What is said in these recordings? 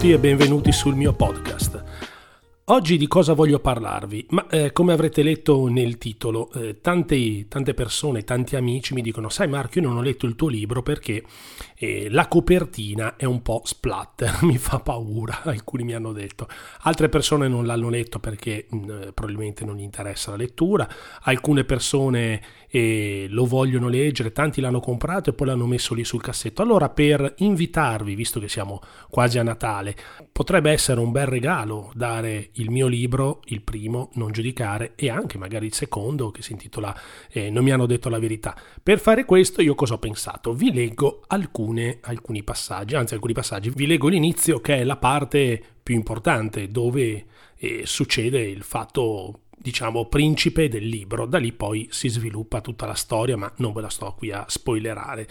tutti e benvenuti sul mio podcast. Oggi di cosa voglio parlarvi? Ma eh, come avrete letto nel titolo, eh, tante, tante, persone, tanti amici mi dicono: Sai, Marco, io non ho letto il tuo libro perché eh, la copertina è un po' splatter, mi fa paura. Alcuni mi hanno detto, altre persone non l'hanno letto perché mh, mm, probabilmente non gli interessa la lettura, alcune persone eh, lo vogliono leggere, tanti l'hanno comprato e poi l'hanno messo lì sul cassetto. Allora, per invitarvi, visto che siamo quasi a Natale, potrebbe essere un bel regalo dare il mio libro, il primo, Non giudicare, e anche magari il secondo che si intitola eh, Non mi hanno detto la verità. Per fare questo io cosa ho pensato? Vi leggo alcune, alcuni passaggi, anzi alcuni passaggi, vi leggo l'inizio che è la parte più importante dove eh, succede il fatto diciamo, principe del libro. Da lì poi si sviluppa tutta la storia, ma non ve la sto qui a spoilerare.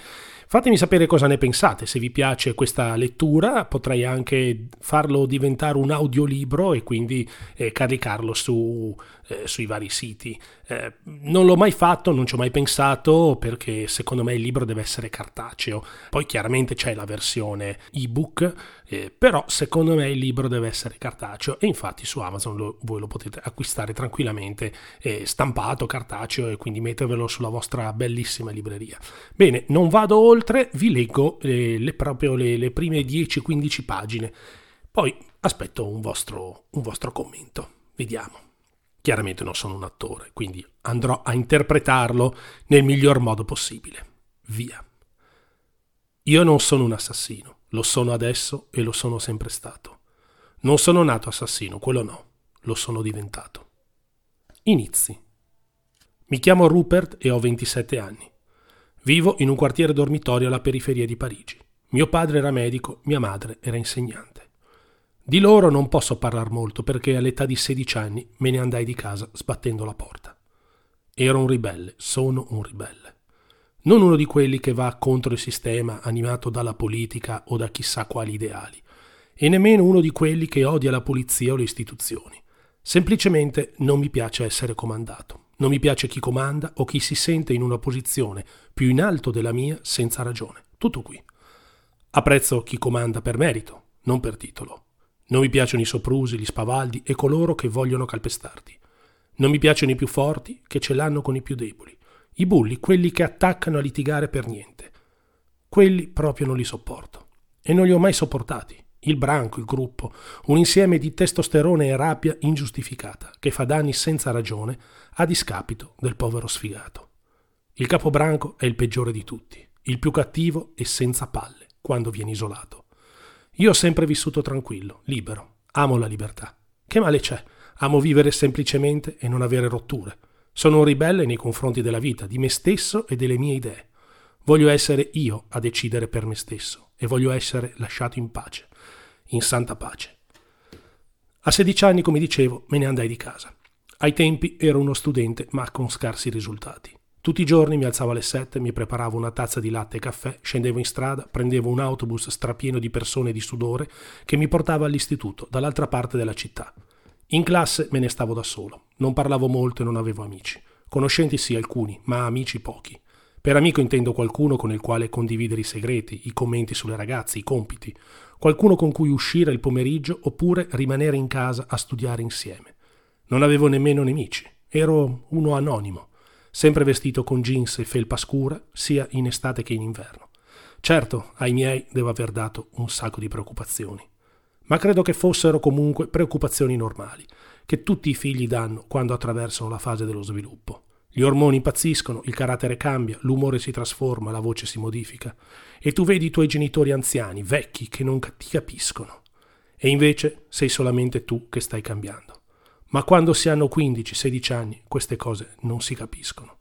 Fatemi sapere cosa ne pensate, se vi piace questa lettura potrei anche farlo diventare un audiolibro e quindi eh, caricarlo su, eh, sui vari siti. Eh, non l'ho mai fatto, non ci ho mai pensato perché secondo me il libro deve essere cartaceo. Poi chiaramente c'è la versione ebook, eh, però secondo me il libro deve essere cartaceo e infatti su Amazon lo, voi lo potete acquistare tranquillamente eh, stampato, cartaceo e quindi mettervelo sulla vostra bellissima libreria. Bene, non vado oltre vi leggo eh, le, proprio le, le prime 10-15 pagine, poi aspetto un vostro, un vostro commento. Vediamo. Chiaramente non sono un attore, quindi andrò a interpretarlo nel miglior modo possibile. Via. Io non sono un assassino, lo sono adesso e lo sono sempre stato. Non sono nato assassino, quello no, lo sono diventato. Inizi. Mi chiamo Rupert e ho 27 anni. Vivo in un quartiere dormitorio alla periferia di Parigi. Mio padre era medico, mia madre era insegnante. Di loro non posso parlare molto perché all'età di 16 anni me ne andai di casa sbattendo la porta. Ero un ribelle, sono un ribelle. Non uno di quelli che va contro il sistema animato dalla politica o da chissà quali ideali, e nemmeno uno di quelli che odia la polizia o le istituzioni. Semplicemente non mi piace essere comandato. Non mi piace chi comanda o chi si sente in una posizione più in alto della mia senza ragione. Tutto qui. Apprezzo chi comanda per merito, non per titolo. Non mi piacciono i soprusi, gli spavaldi e coloro che vogliono calpestarti. Non mi piacciono i più forti che ce l'hanno con i più deboli. I bulli, quelli che attaccano a litigare per niente. Quelli proprio non li sopporto. E non li ho mai sopportati. Il branco, il gruppo, un insieme di testosterone e rabbia ingiustificata che fa danni senza ragione a discapito del povero sfigato. Il capobranco è il peggiore di tutti, il più cattivo e senza palle quando viene isolato. Io ho sempre vissuto tranquillo, libero, amo la libertà. Che male c'è? Amo vivere semplicemente e non avere rotture. Sono un ribelle nei confronti della vita, di me stesso e delle mie idee. Voglio essere io a decidere per me stesso e voglio essere lasciato in pace, in santa pace. A 16 anni, come dicevo, me ne andai di casa. Ai tempi ero uno studente, ma con scarsi risultati. Tutti i giorni mi alzavo alle 7, mi preparavo una tazza di latte e caffè, scendevo in strada, prendevo un autobus strapieno di persone di sudore che mi portava all'istituto, dall'altra parte della città. In classe me ne stavo da solo, non parlavo molto e non avevo amici. Conoscenti sì alcuni, ma amici pochi. Per amico intendo qualcuno con il quale condividere i segreti, i commenti sulle ragazze, i compiti, qualcuno con cui uscire il pomeriggio oppure rimanere in casa a studiare insieme. Non avevo nemmeno nemici, ero uno anonimo sempre vestito con jeans e felpa scura, sia in estate che in inverno. Certo, ai miei devo aver dato un sacco di preoccupazioni, ma credo che fossero comunque preoccupazioni normali, che tutti i figli danno quando attraversano la fase dello sviluppo. Gli ormoni impazziscono, il carattere cambia, l'umore si trasforma, la voce si modifica, e tu vedi i tuoi genitori anziani, vecchi, che non ti capiscono. E invece sei solamente tu che stai cambiando. Ma quando si hanno 15-16 anni queste cose non si capiscono.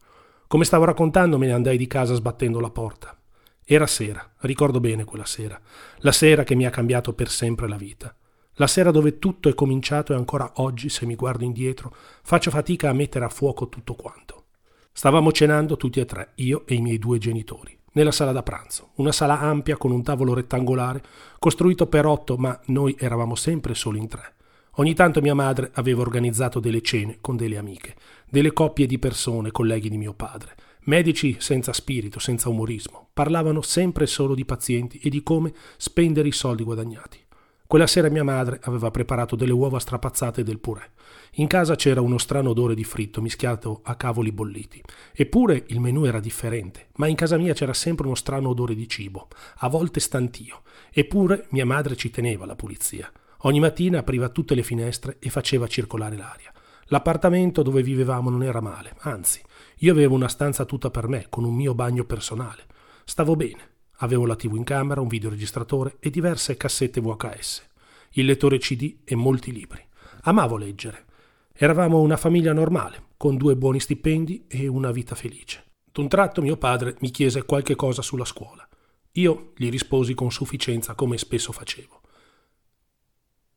Come stavo raccontando me ne andai di casa sbattendo la porta. Era sera, ricordo bene quella sera, la sera che mi ha cambiato per sempre la vita. La sera dove tutto è cominciato e ancora oggi, se mi guardo indietro, faccio fatica a mettere a fuoco tutto quanto. Stavamo cenando tutti e tre, io e i miei due genitori, nella sala da pranzo, una sala ampia con un tavolo rettangolare, costruito per otto, ma noi eravamo sempre solo in tre. Ogni tanto mia madre aveva organizzato delle cene con delle amiche, delle coppie di persone, colleghi di mio padre, medici senza spirito, senza umorismo, parlavano sempre solo di pazienti e di come spendere i soldi guadagnati. Quella sera mia madre aveva preparato delle uova strapazzate e del purè. In casa c'era uno strano odore di fritto mischiato a cavoli bolliti. Eppure il menù era differente, ma in casa mia c'era sempre uno strano odore di cibo, a volte stantio. Eppure mia madre ci teneva alla pulizia. Ogni mattina apriva tutte le finestre e faceva circolare l'aria. L'appartamento dove vivevamo non era male, anzi, io avevo una stanza tutta per me, con un mio bagno personale. Stavo bene. Avevo la TV in camera, un videoregistratore e diverse cassette VHS, il lettore CD e molti libri. Amavo leggere. Eravamo una famiglia normale, con due buoni stipendi e una vita felice. D'un tratto mio padre mi chiese qualche cosa sulla scuola. Io gli risposi con sufficienza come spesso facevo.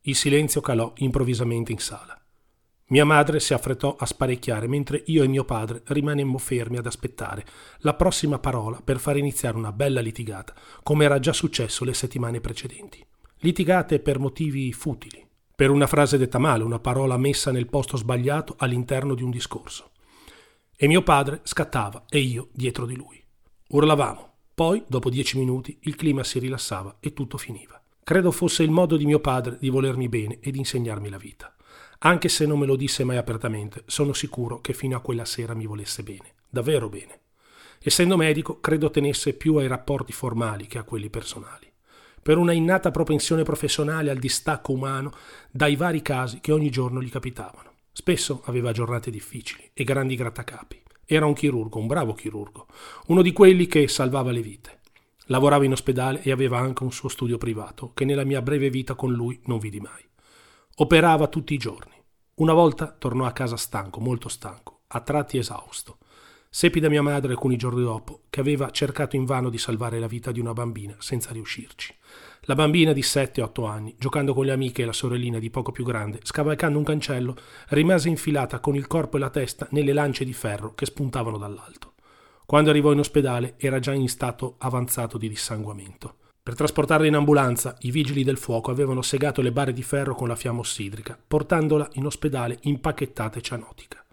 Il silenzio calò improvvisamente in sala. Mia madre si affrettò a sparecchiare mentre io e mio padre rimanemmo fermi ad aspettare la prossima parola per far iniziare una bella litigata, come era già successo le settimane precedenti. Litigate per motivi futili, per una frase detta male, una parola messa nel posto sbagliato all'interno di un discorso. E mio padre scattava e io dietro di lui. Urlavamo. Poi, dopo dieci minuti, il clima si rilassava e tutto finiva. Credo fosse il modo di mio padre di volermi bene e di insegnarmi la vita. Anche se non me lo disse mai apertamente, sono sicuro che fino a quella sera mi volesse bene, davvero bene. Essendo medico, credo tenesse più ai rapporti formali che a quelli personali. Per una innata propensione professionale al distacco umano dai vari casi che ogni giorno gli capitavano. Spesso aveva giornate difficili e grandi grattacapi. Era un chirurgo, un bravo chirurgo, uno di quelli che salvava le vite. Lavorava in ospedale e aveva anche un suo studio privato, che nella mia breve vita con lui non vidi mai. Operava tutti i giorni. Una volta tornò a casa stanco, molto stanco, a tratti esausto. Seppi da mia madre alcuni giorni dopo che aveva cercato invano di salvare la vita di una bambina senza riuscirci. La bambina di 7-8 anni, giocando con le amiche e la sorellina di poco più grande, scavalcando un cancello, rimase infilata con il corpo e la testa nelle lance di ferro che spuntavano dall'alto. Quando arrivò in ospedale era già in stato avanzato di dissanguamento. Per trasportarla in ambulanza, i vigili del fuoco avevano segato le barre di ferro con la fiamma ossidrica, portandola in ospedale impacchettata e cianotica.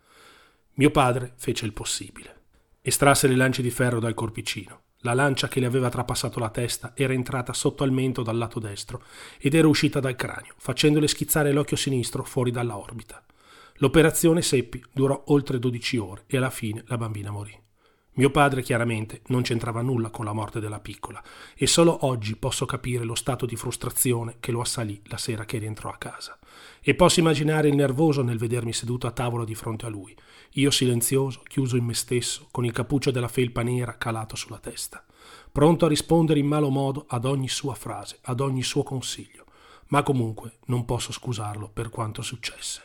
Mio padre fece il possibile. Estrasse le lance di ferro dal corpicino. La lancia che le aveva trapassato la testa era entrata sotto al mento dal lato destro ed era uscita dal cranio, facendole schizzare l'occhio sinistro fuori dalla orbita. L'operazione Seppi durò oltre 12 ore e alla fine la bambina morì. Mio padre chiaramente non c'entrava nulla con la morte della piccola e solo oggi posso capire lo stato di frustrazione che lo assalì la sera che rientrò a casa. E posso immaginare il nervoso nel vedermi seduto a tavola di fronte a lui, io silenzioso, chiuso in me stesso, con il cappuccio della felpa nera calato sulla testa, pronto a rispondere in malo modo ad ogni sua frase, ad ogni suo consiglio, ma comunque non posso scusarlo per quanto successe.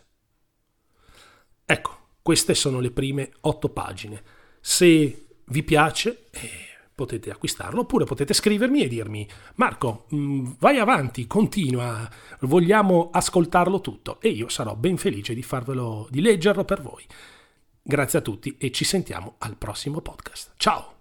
Ecco, queste sono le prime otto pagine. Se vi piace, eh, potete acquistarlo oppure potete scrivermi e dirmi Marco, mh, mm, vai avanti, continua, vogliamo ascoltarlo tutto e io sarò ben felice di farvelo, di leggerlo per voi. Grazie a tutti e ci sentiamo al prossimo podcast. Ciao!